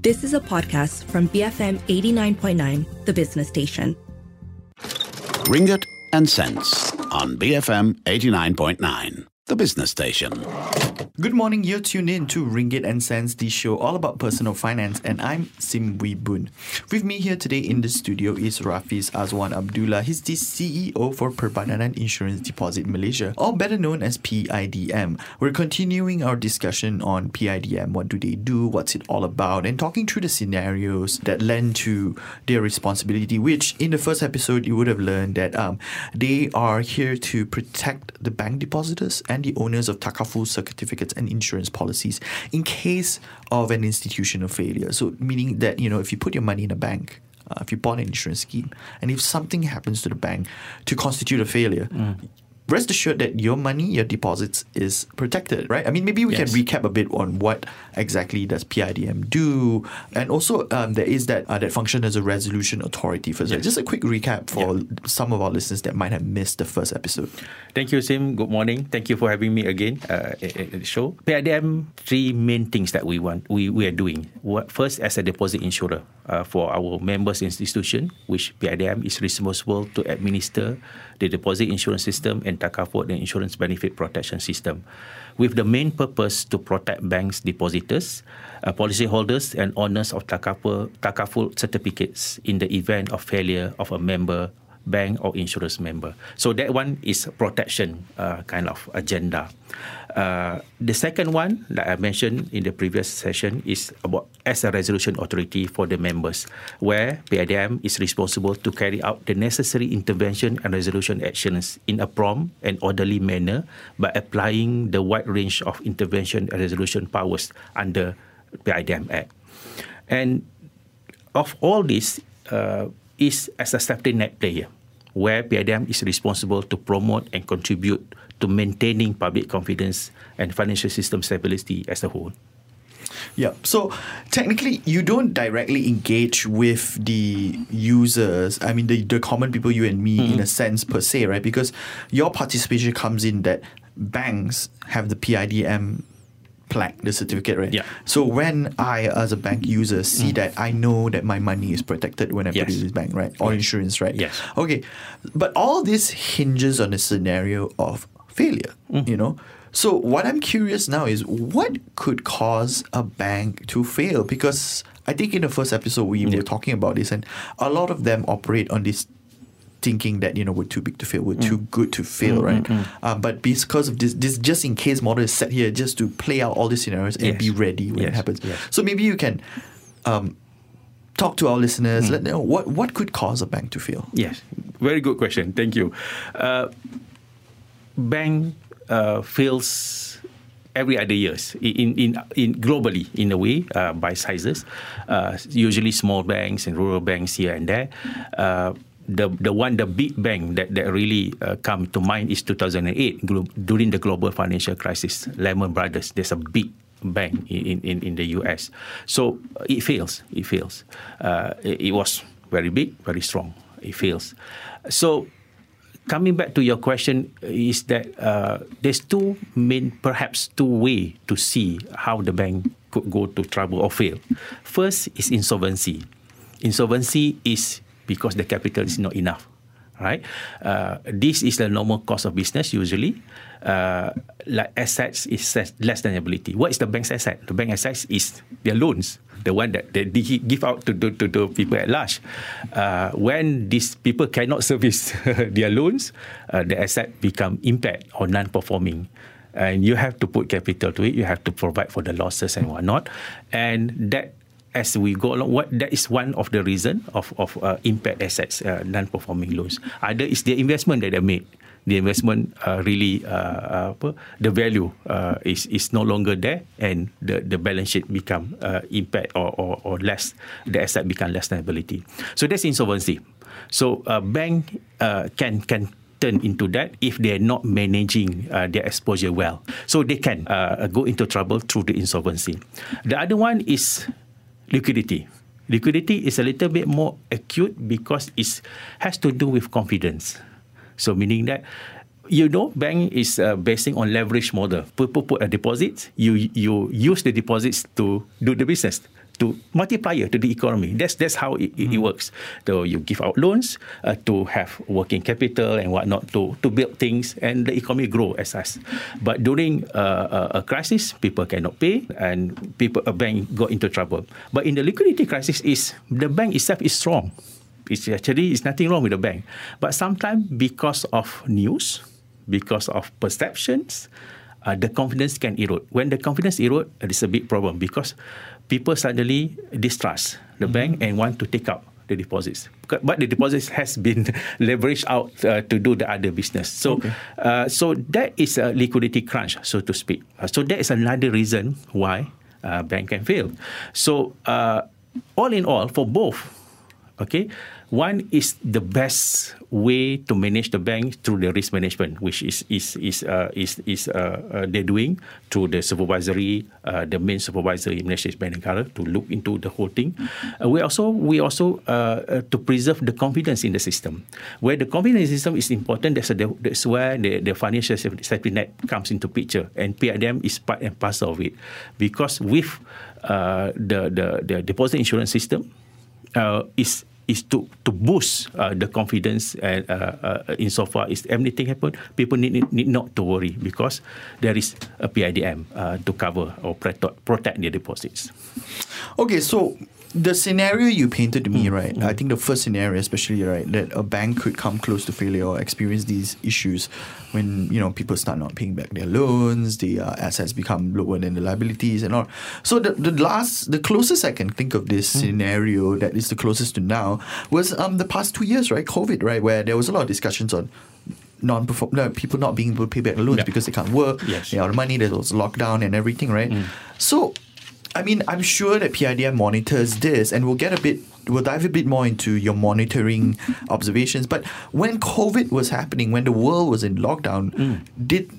This is a podcast from BFM 89.9, the business station. Ringgit and Cents on BFM 89.9, the business station. Good morning, you're tuned in to Ringgit and Cents, the show all about personal finance, and I'm Sim Wee Boon. With me here today in the studio is Rafiz Azuan Abdullah. He's the CEO for Perbadanan Insurance Deposit Malaysia, or better known as PIDM. We're continuing our discussion on PIDM. What do they do? What's it all about? And talking through the scenarios that lend to their responsibility, which in the first episode you would have learned that um, they are here to protect the bank depositors and the owners of Takaful certificates and insurance policies in case of an institutional failure. So, meaning that, you know, if you put your money in a bank, uh, if you bought an insurance scheme, and if something happens to the bank to constitute a failure, rest assured that your money, your deposits is protected, right? I mean, maybe we Yes. can recap a bit on what exactly does PIDM do, and also um, there is that uh, that function as a resolution authority. For just a quick recap for some of our listeners that might have missed the first episode. Thank you, Sim. Good morning. Thank you for having me again uh, at, the show. PIDM, three main things that we want, we, we are doing. What, first, as a deposit insurer uh, for our members institution, which PIDM is responsible to administer the deposit insurance system and Takaful the insurance benefit protection system, with the main purpose to protect banks depositors, uh, policyholders, and owners of Takaful, Takaful certificates in the event of failure of a member bank or insurance member. So that one is protection uh, kind of agenda. Uh, the second one that I mentioned in the previous session is about as a resolution authority for the members, where PIDM is responsible to carry out the necessary intervention and resolution actions in a prompt and orderly manner by applying the wide range of intervention and resolution powers under PIDM Act. And of all this uh, is as a safety net player, where PIDM is responsible to promote and contribute to maintaining public confidence and financial system stability as a whole. Yeah. So technically, you don't directly engage with the users. I mean, the, the common people, you and me, in mm-hmm. a sense per se, right? Because your participation comes in that banks have the PIDM plaque, the certificate, right? Yeah. So when I, as a bank user, see mm. that, I know that my money is protected when I put it in this bank, right? Or insurance, right? Yes. Okay. But all this hinges on a scenario of failure, mm. you know? So what I'm curious now is what could cause a bank to fail? Because I think in the first episode we were talking about this and a lot of them operate on this thinking that you know we're too big to fail, we're too good to fail, right? Um, but because of this, this just in case model is set here just to play out all these scenarios and Yes. be ready when it happens. yes. So maybe you can um, talk to our listeners. Let them know what what could cause a bank to fail. Yes, very good question. Thank you. Uh, bank uh, fails every other years in in in globally in a way uh, by sizes. Uh, usually small banks and rural banks here and there. Uh, the the one the big bank that that really uh, come to mind is 2008 glo- during the global financial crisis. Lehman Brothers. There's a big bank in, in, in the US. So uh, it fails. It fails. Uh, it, it was very big, very strong. It fails. So coming back to your question is that uh, there's two main, perhaps two way to see how the bank could go to trouble or fail. First is insolvency. Insolvency is because the capital is not enough right? Uh, this is the normal cost of business usually. Uh, like assets is less- than ability. What is the bank's asset? The bank assets is their loans, the one that they give out to to, to people at large. Uh, when these people cannot service their loans, uh, the asset become impaired or non-performing. And you have to put capital to it. You have to provide for the losses and whatnot, and that as we go along, what that is one of the reason of of uh, impaired assets, uh, non-performing loans. Other is the investment that they made. The investment uh, really uh, uh, apa, the value uh, is is no longer there, and the the balance sheet become uh, impaired or, or or less. The asset become less than ability. So that's insolvency. So uh, bank uh, can can turn into that if they're not managing uh, their exposure well. So they can uh, go into trouble through the insolvency. The other one is liquidity. Liquidity is a little bit more acute because it has to do with confidence. So meaning that you know bank is uh, basing on leverage model. People put a deposit, you you use the deposits to do the business to multiplier to the economy. That's that's how it, it, it works. So you give out loans uh, to have working capital and whatnot to to build things and the economy grow as such. But during uh, a, a crisis, people cannot pay and people a bank got into trouble. But in the liquidity crisis, is the bank itself is strong. It's actually it's nothing wrong with the bank, but sometimes because of news, because of perceptions, uh, the confidence can erode. When the confidence erode, it is a big problem because people suddenly distrust the mm-hmm. bank and want to take out the deposits. But the deposits has been leveraged out uh, to do the other business. So, okay. uh, so that is a liquidity crunch, so to speak. Uh, so that is another reason why uh, bank can fail. So, uh, all in all, for both, okay, one is the best way to manage the bank through the risk management, which is is is uh, is is uh, uh, they're doing through the supervisory, uh, the main supervisor in Malaysia Bank Negara to look into the whole thing. Uh, we also we also uh, to preserve the confidence in the system. Where the confidence in the system is important, that's, that's where the, the financial safety net comes into picture, and PIDM is part and parcel of it, because with the the the deposit insurance system is is to to boost uh, the confidence and uh, uh, insofar is anything happen, people need, need, need not to worry because there is a PIDM uh, to cover or protect, protect their deposits. Okay, so the scenario you painted to me, mm. right? Mm. I think the first scenario, especially, right, that a bank could come close to failure or experience these issues when you know people start not paying back their loans, the uh, assets become lower than the liabilities and all. So the the last, the closest I can think of this mm. scenario that is the closest to now was um the past two years, right? COVID, right, where there was a lot of discussions on non-perform no, people not being able to pay back loans yeah. because they can't work, yes. they out of money, there was lockdown and everything, right? Mm. So I mean, I'm sure that PIDM monitors this, and we'll get a bit, we'll dive a bit more into your monitoring observations. But when COVID was happening, when the world was in lockdown, mm. did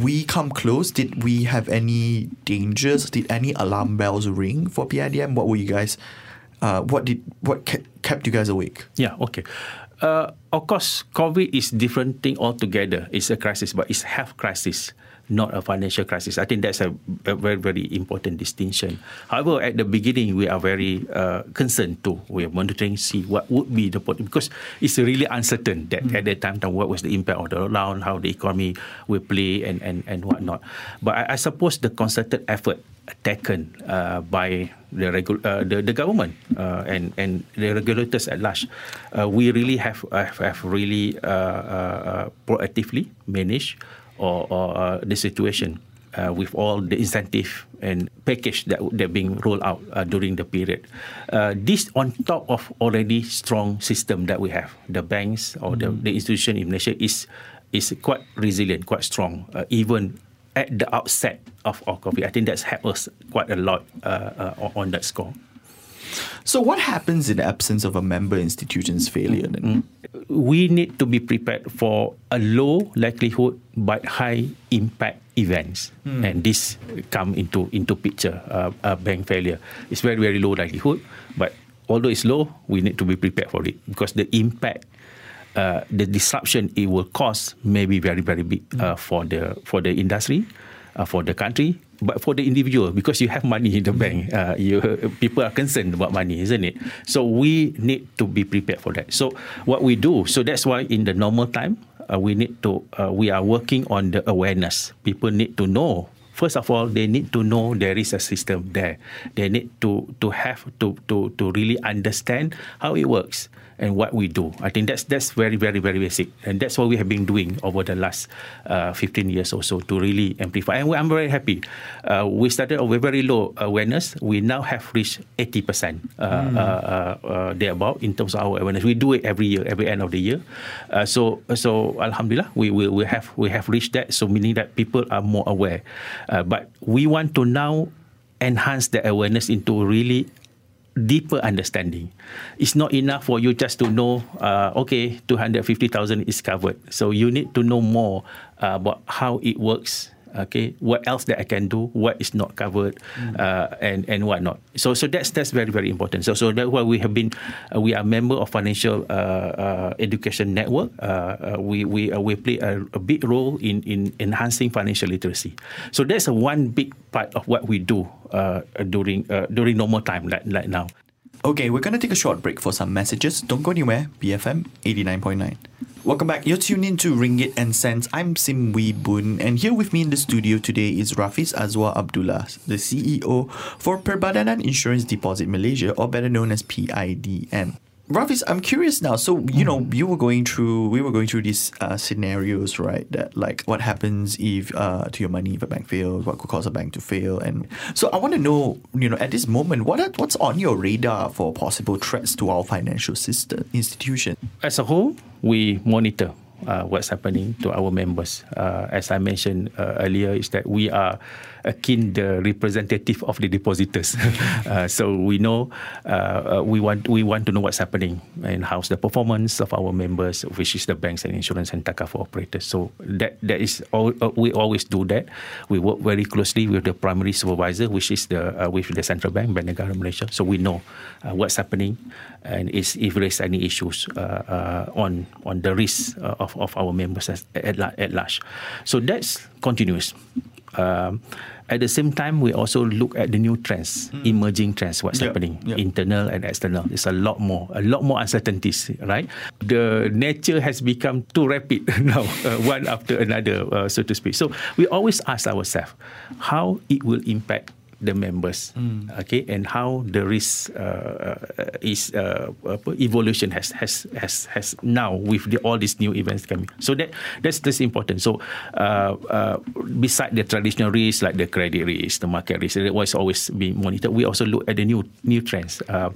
we come close? Did we have any dangers? Did any alarm bells ring for PIDM? What were you guys? Uh, what did what kept you guys awake? Yeah. Okay. Uh, of course, COVID is different thing altogether. It's a crisis, but it's health crisis not a financial crisis. I think that's a, a very, very important distinction. However, at the beginning, we are very uh, concerned too. We are monitoring, see what would be the because it's really uncertain that mm. at that time, what was the impact of the lockdown, how the economy will play, and and and whatnot. But I, I suppose the concerted effort taken uh, by the, regu- uh, the the government uh, and and the regulators at large, uh, we really have have, have really uh, uh, proactively managed or, or uh, the situation uh, with all the incentive and package that they're being rolled out uh, during the period. Uh, this on top of already strong system that we have, the banks or mm-hmm. the, the institution in Malaysia is is quite resilient, quite strong, uh, even at the outset of, of COVID. I think that's helped us quite a lot uh, uh, on that score. So, what happens in the absence of a member institution's failure then? Mm. We need to be prepared for a low likelihood but high impact events, mm. and this come into into picture. Uh, a bank failure It's very very low likelihood, but although it's low, we need to be prepared for it because the impact. Uh, the disruption it will cause may be very very big uh, for the for the industry, uh, for the country, but for the individual because you have money in the bank uh, you people are concerned about money isn't it? So we need to be prepared for that. So what we do so that's why in the normal time uh, we need to uh, we are working on the awareness. People need to know. First of all they need to know there is a system there. They need to to have to to to really understand how it works and what we do. I think that's that's very very very basic, and that's what we have been doing over the last uh, 15 years or so to really amplify. And I'm very happy. Uh, we started with very low awareness. We now have reached 80 percent uh, mm. thereabout in terms of our awareness. We do it every year, every end of the year. Uh, so so Alhamdulillah, we, we we have we have reached that. So meaning that people are more aware. Uh, but we want to now enhance the awareness into really deeper understanding. It's not enough for you just to know, uh, okay, 250,000 is covered. So you need to know more uh, about how it works Okay, what else that I can do? What is not covered, Hmm. uh, and and what not? So so that's that's very very important. So so that's why we have been uh, we are member of financial uh, uh, education network. Uh, uh, we we uh, we play a, a big role in in enhancing financial literacy. So that's a one big part of what we do uh, during uh, during normal time like like now. Okay, we're going to take a short break for some messages. Don't go anywhere. BFM 89.9. Welcome back. You're tuned in to Ringgit and Cents. I'm Sim Wee Boon, and here with me in the studio today is Rafiz Azuan Abdullah, the CEO for Perbadanan Insurance Deposit Malaysia, or better known as PIDM. Rafiz, I'm curious now. So you know, you were going through, we were going through these uh, scenarios, right? That like, what happens if uh, to your money if a bank fails? What could cause a bank to fail? And so I want to know, you know, at this moment, what are, what's on your radar for possible threats to our financial system institution? as a whole, we monitor uh, what's happening to our members. Uh, as I mentioned uh, earlier, is that we are akin the representative of the depositors. uh, so we know uh, uh, we want we want to know what's happening and how's the performance of our members, which is the banks and insurance and takaful operators. So that that is all, we always do that. We work very closely with the primary supervisor, which is the with the central bank, Bank Negara Malaysia. So we know what's happening and is if there's any issues on on the risk uh, of of our members at, at large. So that's continuous. Um, at the same time, we also look at the new trends, emerging trends, what's Yeah, happening, yeah. internal and external. There's a lot more, a lot more uncertainties, right? The nature has become too rapid now, uh, one after another, uh, so to speak. So we always ask ourselves how it will impact the members, okay, and how the risk uh, uh, is uh, evolution has has has has now with the, all these new events coming. So that that's that's important. So uh, uh, beside the traditional risk like the credit risk, the market risk, that was always being monitored. We also look at the new new trends. Uh,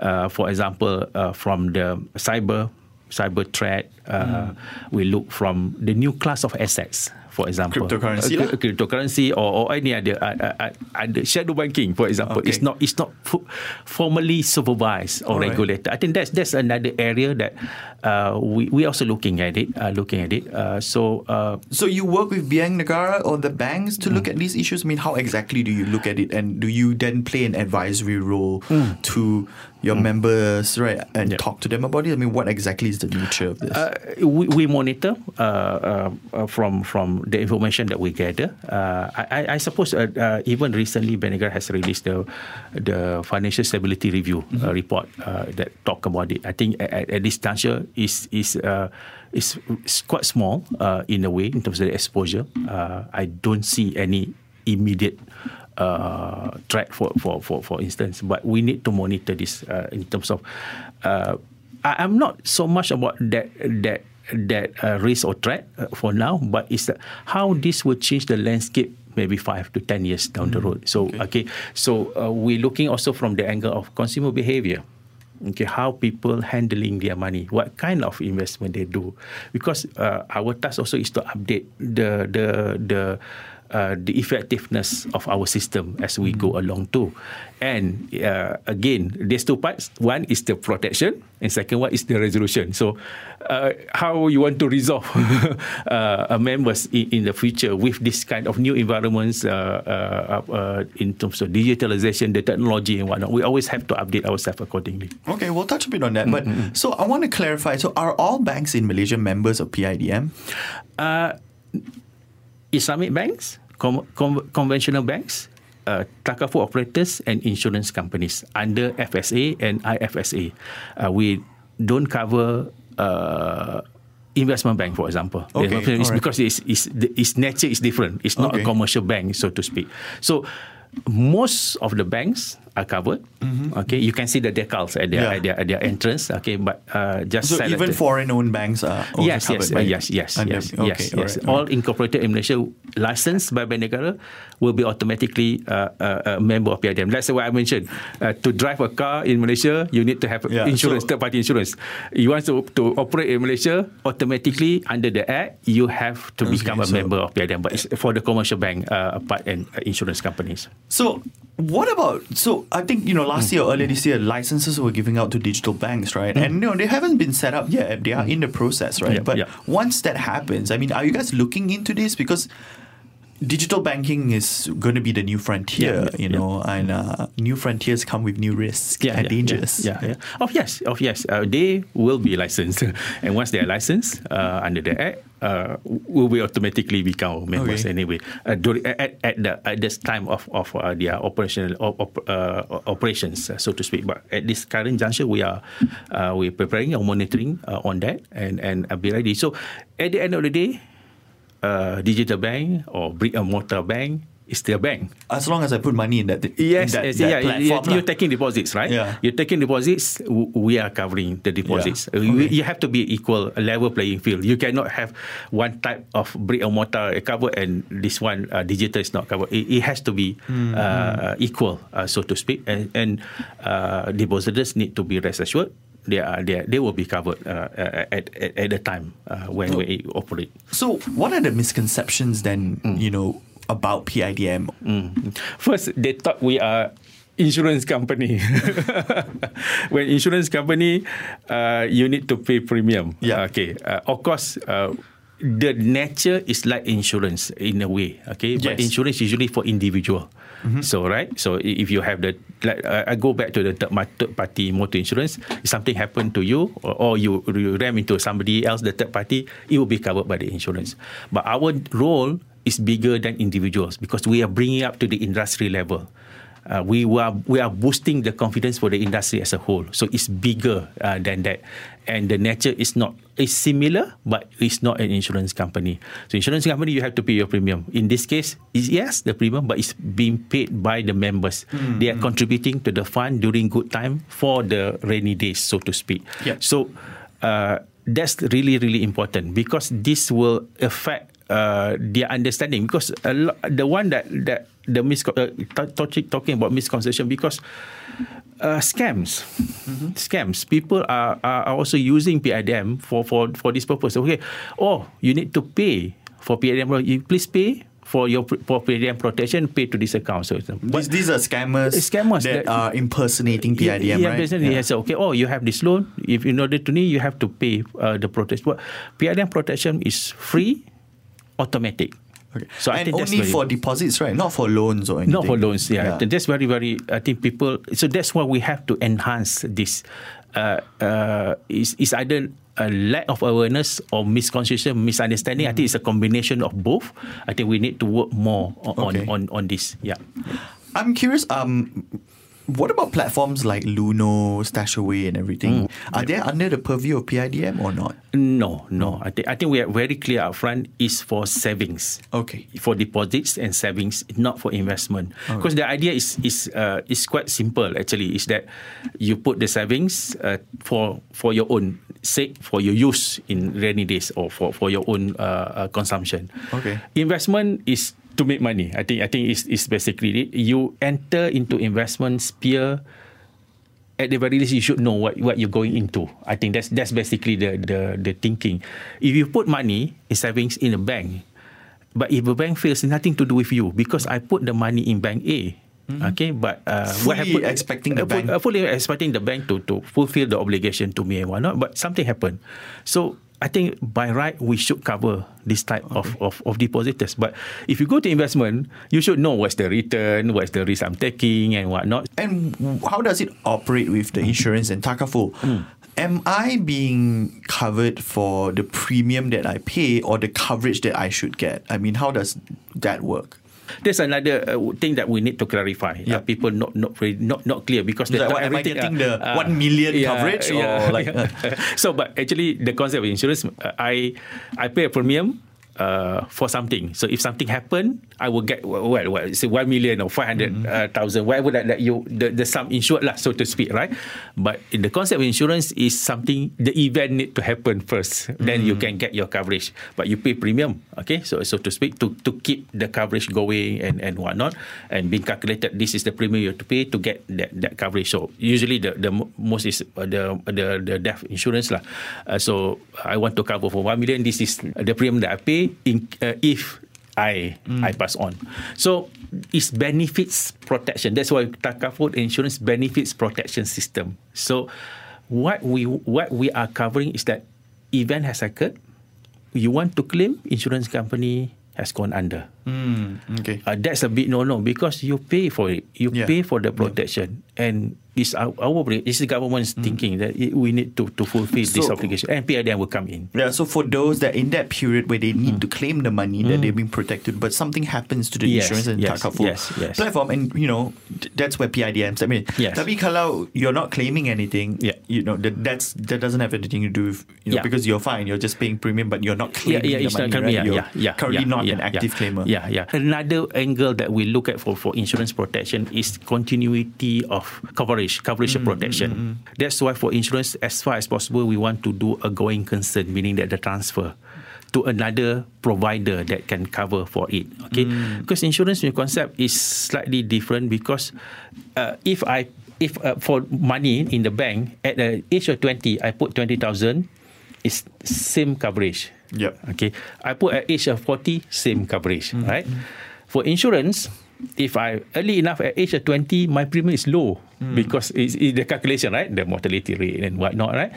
uh, for example, uh, from the cyber cyber threat, uh, we look from the new class of assets. For example, Cryptocurrency Uh, cryptocurrency or, or any other uh, uh, uh, shadow banking, for example, Okay. it's not it's not fu- formally supervised or Alright. regulated. I think that's that's another area that uh, we we also looking at it, uh, looking at it. Uh, so uh, So you work with Bank Negara or the banks to look at these issues? I mean, how exactly do you look at it, and do you then play an advisory role to your members, right, and Yeah. talk to them about it? I mean, what exactly is the nature of this? Uh, we, we monitor uh, uh, from from the information that we gather. Uh, I, I- suppose uh, uh, even recently, Bank Negara has released the the financial stability review uh, report uh, that talk about it. I think at, at this juncture is is. Uh, is quite small uh, in a way in terms of the exposure. Uh, I don't see any immediate uh, threat for, for, for, for instance. But we need to monitor this uh, in terms of. Uh, I, I'm not so much about that that that uh, risk or threat uh, for now, but it's uh, how this will change the landscape. Maybe five to ten years down the road. So okay, so uh, we're looking also from the angle of consumer behavior. Okay, how people handling their money, what kind of investment they do, because uh, our task also is to update the the the uh, the effectiveness of our system as we go along too. And uh, again, there's two parts. One is the protection, and second one is the resolution. So, uh, how you want to resolve uh, uh, members in, in the future with this kind of new environments uh, uh, uh, in terms of digitalization, the technology and whatnot. We always have to update ourselves accordingly. okay, we'll touch a bit on that. But so I want to clarify. So are all banks in Malaysia members of PIDM? Islamic banks, com- com- conventional banks, uh, takaful operators, and insurance companies under FSA and IFSA. Uh, we don't cover. Uh, Investment bank, for example, Okay, It's alright. because it's, it's, its nature is different. It's not Okay. a commercial bank, so to speak. So, most of the banks are covered. Okay, you can see the decals at their, Mm-hmm. Yeah. at their at their entrance. Okay, but uh, just So even foreign-owned banks are yes, yes, uh, yes, yes, under- yes, okay, yes, yes. alright, All alright. incorporated in Malaysia, licensed by Bank Negara, will be automatically uh, uh, a member of PIDM. That's what I mentioned. Uh, to drive a car in Malaysia, you need to have Yeah, insurance, so- third-party insurance. You want to, to operate in Malaysia, automatically under the Act, you have to become a so- member of PIDM. But it's for the commercial bank uh, part and uh, insurance companies. So what about so I think you know last hmm. year earlier this year licenses were giving out to digital banks right? Hmm. And you know they haven't been set up yet. They are hmm. in the process right? Yeah, but yeah. once that happens I mean are you guys looking into this? Because digital banking is going to be the new frontier, Yeah, yeah, you know, and uh, new frontiers come with new risks yeah, and yeah, dangers. Yeah, yeah, yeah. Oh yes, oh yes. Uh, they will be licensed, and once they are licensed uh, under the act, uh, will be automatically become members Okay. anyway. Uh, during, at, at the at this time of of uh, their operational op, uh, operations, uh, so to speak. But at this current juncture, we are uh, we are preparing or monitoring uh, on that, and and be ready. So at the end of the day, uh, digital bank or brick and mortar bank is still a bank. As long as I put money in that, in Yes, that, yes, that yeah, platform. you- you're taking deposits, right? Yeah. You're taking deposits. We are covering the deposits. Yeah. Uh, you- Okay. You have to be equal, level playing field. You cannot have one type of brick and mortar covered and this one uh, digital is not covered. It, it has to be Hmm, uh, equal, uh, so to speak. And, and uh, depositors need to be rest assured. They are they, are, they will be covered uh, at, at at the time uh, when we operate. So, what are the misconceptions then, Mm. you know, about PIDM? First, they thought we are insurance company. when insurance company, uh, you need to pay premium. Yeah. Okay. Uh, of course, uh, the nature is like insurance in a way. Okay. Yes. But insurance usually for individual. Mm-hmm. So right. So if you have the like, I go back to the third, third party motor insurance. If something happened to you or, or you, you ram into somebody else, the third party, it will be covered by the insurance. But our role is bigger than individuals because we are bringing up to the industry level. Uh, we were we are boosting the confidence for the industry as a whole. So it's bigger uh, than that, and the nature is not is similar, but it's not an insurance company. So insurance company you have to pay your premium. In this case, is yes the premium, but it's being paid by the members. They are contributing to the fund during good time for the rainy days, so to speak. Yeah. So uh, that's really really important because this will affect uh, their understanding because a lot, the one that that the mis uh, t- talking about misconception because uh, scams scams people are, are also using PIDM for for for this purpose okay oh you need to pay for PIDM you please pay for your for PIDM protection pay to this account so These, these are scammers, Scammers that, that- are impersonating PIDM, yeah, right? basically, yeah. So, okay, oh, you have this loan. If in order to need, you have to pay uh, the protection. But PIDM protection is free, automatic. Okay. So I and think only very- for deposits, right? Not for loans or anything. Not for loans, yeah. That's very, very. I think people. So that's why we have to enhance this. Uh, uh, is is either a lack of awareness or misconception, misunderstanding. I think it's a combination of both. I think we need to work more on Okay. on, on this. Yeah. I'm curious. Um, what about platforms like Luno, Stashaway, and everything? Are they under the purview of PIDM or not? No, no. I think I think we are very clear upfront. Is for savings. Okay. For deposits and savings, not for investment. Because the idea is is uh, is quite simple. Actually, is that you put the savings uh, for for your own sake, for your use in rainy days, or for for your own uh, uh, consumption. Okay. Investment is to make money. I think I think is is basically it. You enter into investment sphere at the very least you should know what, what you're going into. I think that's that's basically the, the the thinking. If you put money in savings in a bank, but if a bank fails, nothing to do with you because I put the money in bank A. Okay, but uh, what Fully happened? expecting the uh, bank- uh, fully expecting the bank to to fulfill the obligation to me and whatnot. But something happened, so I think by right we should cover this type of, of of depositors. But if you go to investment, you should know what's the return, what's the risk I'm taking, and whatnot. And how does it operate with the insurance and Takaful? Hmm. Am I being covered for the premium that I pay or the coverage that I should get? I mean, how does that work? There's another uh, thing that we need to clarify. Yeah. Uh, people not not not not clear because they Like, what, am I getting uh, the uh, 1 million yeah, coverage or yeah, like- so, but actually, the concept of insurance, uh, I I pay a premium. Uh, for something, so if something happen, I will get well, well, say one million or five hundred uh, thousand, whatever that, that you the, the sum insured lah, so to speak, right? But in the concept of insurance is something the event need to happen first, then you can get your coverage. But you pay premium, okay? So so to speak, to to keep the coverage going and and whatnot, and being calculated. This is the premium you have to pay to get that, that coverage. So usually the the most is uh, the the the death insurance lah. Uh, so I want to cover for one million. This is the premium that I pay in uh, if I I mm. pass on. So it's benefits protection. That's why Takaful Insurance benefits protection system. So what we what we are covering is that event has occurred. You want to claim, insurance company has gone under. Mm, okay. Uh, that's a big no-no because you pay for it. You Yeah. pay for the protection, and it's our, our it's the government's thinking that it, we need to, to fulfill this Mm. Obligation, and PIDM will come in. Yeah, so for those that in that period where they need to claim the money that they've been protected, but something happens to the Yes, insurance and yes, Takaful yes, yes. platform, and you know that's where PIDM. I mean, Yes. tapi kalau you're not claiming anything, Yeah. you know that that's that doesn't have anything to do with you know Yeah. because you're fine, you're just paying premium, but you're not claiming yeah, the money, not right? yeah, You're yeah, yeah, currently yeah, not yeah, an yeah. active claimer. Yeah, yeah. Another angle that we look at for, for insurance protection is continuity of coverage, coverage Mm, protection. That's why for insurance, as far as possible, we want to do a going concern, meaning that the transfer to another provider that can cover for it. Okay, Mm. because insurance new concept is slightly different because uh, if I if uh, for money in the bank at the age of 20 I put 20,000 is same coverage Yep. Okay, I put at age of 40, same coverage, right? For insurance, if I early enough at age of 20, my premium is low because it's, it's the calculation, right? The mortality rate and whatnot, right?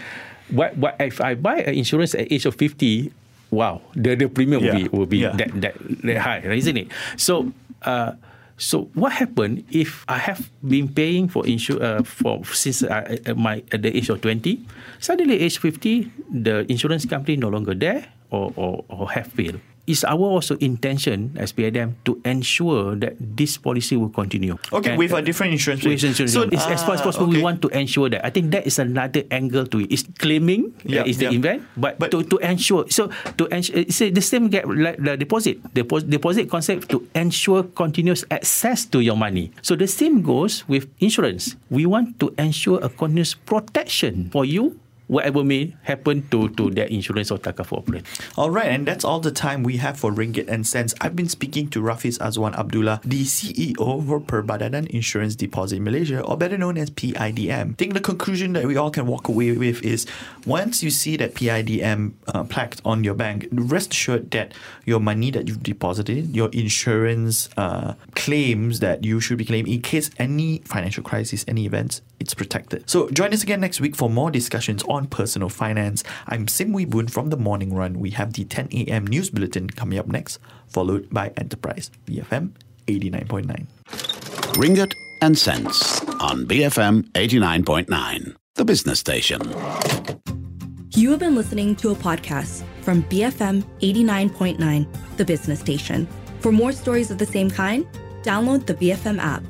But, but if I buy an insurance at age of 50, wow, the, the premium will be Yeah. will be Yeah. that, that that high, isn't it? So, uh, so what happened if I have been paying for insur- uh, for since at my at the age of 20, suddenly age 50, the insurance company no longer there or, or, or have failed. It's our also intention as PIDM to ensure that this policy will continue. Okay, And- with a different insurance with insurance. So, it's, as far as ah, possible, we want to ensure that. I think that is another angle to it. It's claiming Yeah, uh, is the yeah. event, but, But- to, to ensure. So to ensure, it's the same get like the deposit. The pos- deposit concept to ensure continuous access to your money. So the same goes with insurance. We want to ensure a continuous protection for you. Whatever may happen to, to their insurance or takaful operator. All right, and that's all the time we have for Ringgit and Cents. I've been speaking to Rafiz Azuan Abdullah, the CEO for Perbadanan Insurance Deposit Malaysia, or better known as PIDM. I think the conclusion that we all can walk away with is once you see that PIDM uh, plaque on your bank, rest assured that your money that you've deposited, your insurance uh, claims that you should be claiming in case any financial crisis, any events, it's protected. So join us again next week for more discussions on personal finance. I'm Sim Wee Boon from The Morning Run. We have the 10 a.m. news bulletin coming up next, followed by Enterprise, BFM 89.9. Ringgit and Cents on BFM 89.9, the business station. You have been listening to a podcast from BFM 89.9, the business station. For more stories of the same kind, download the BFM app.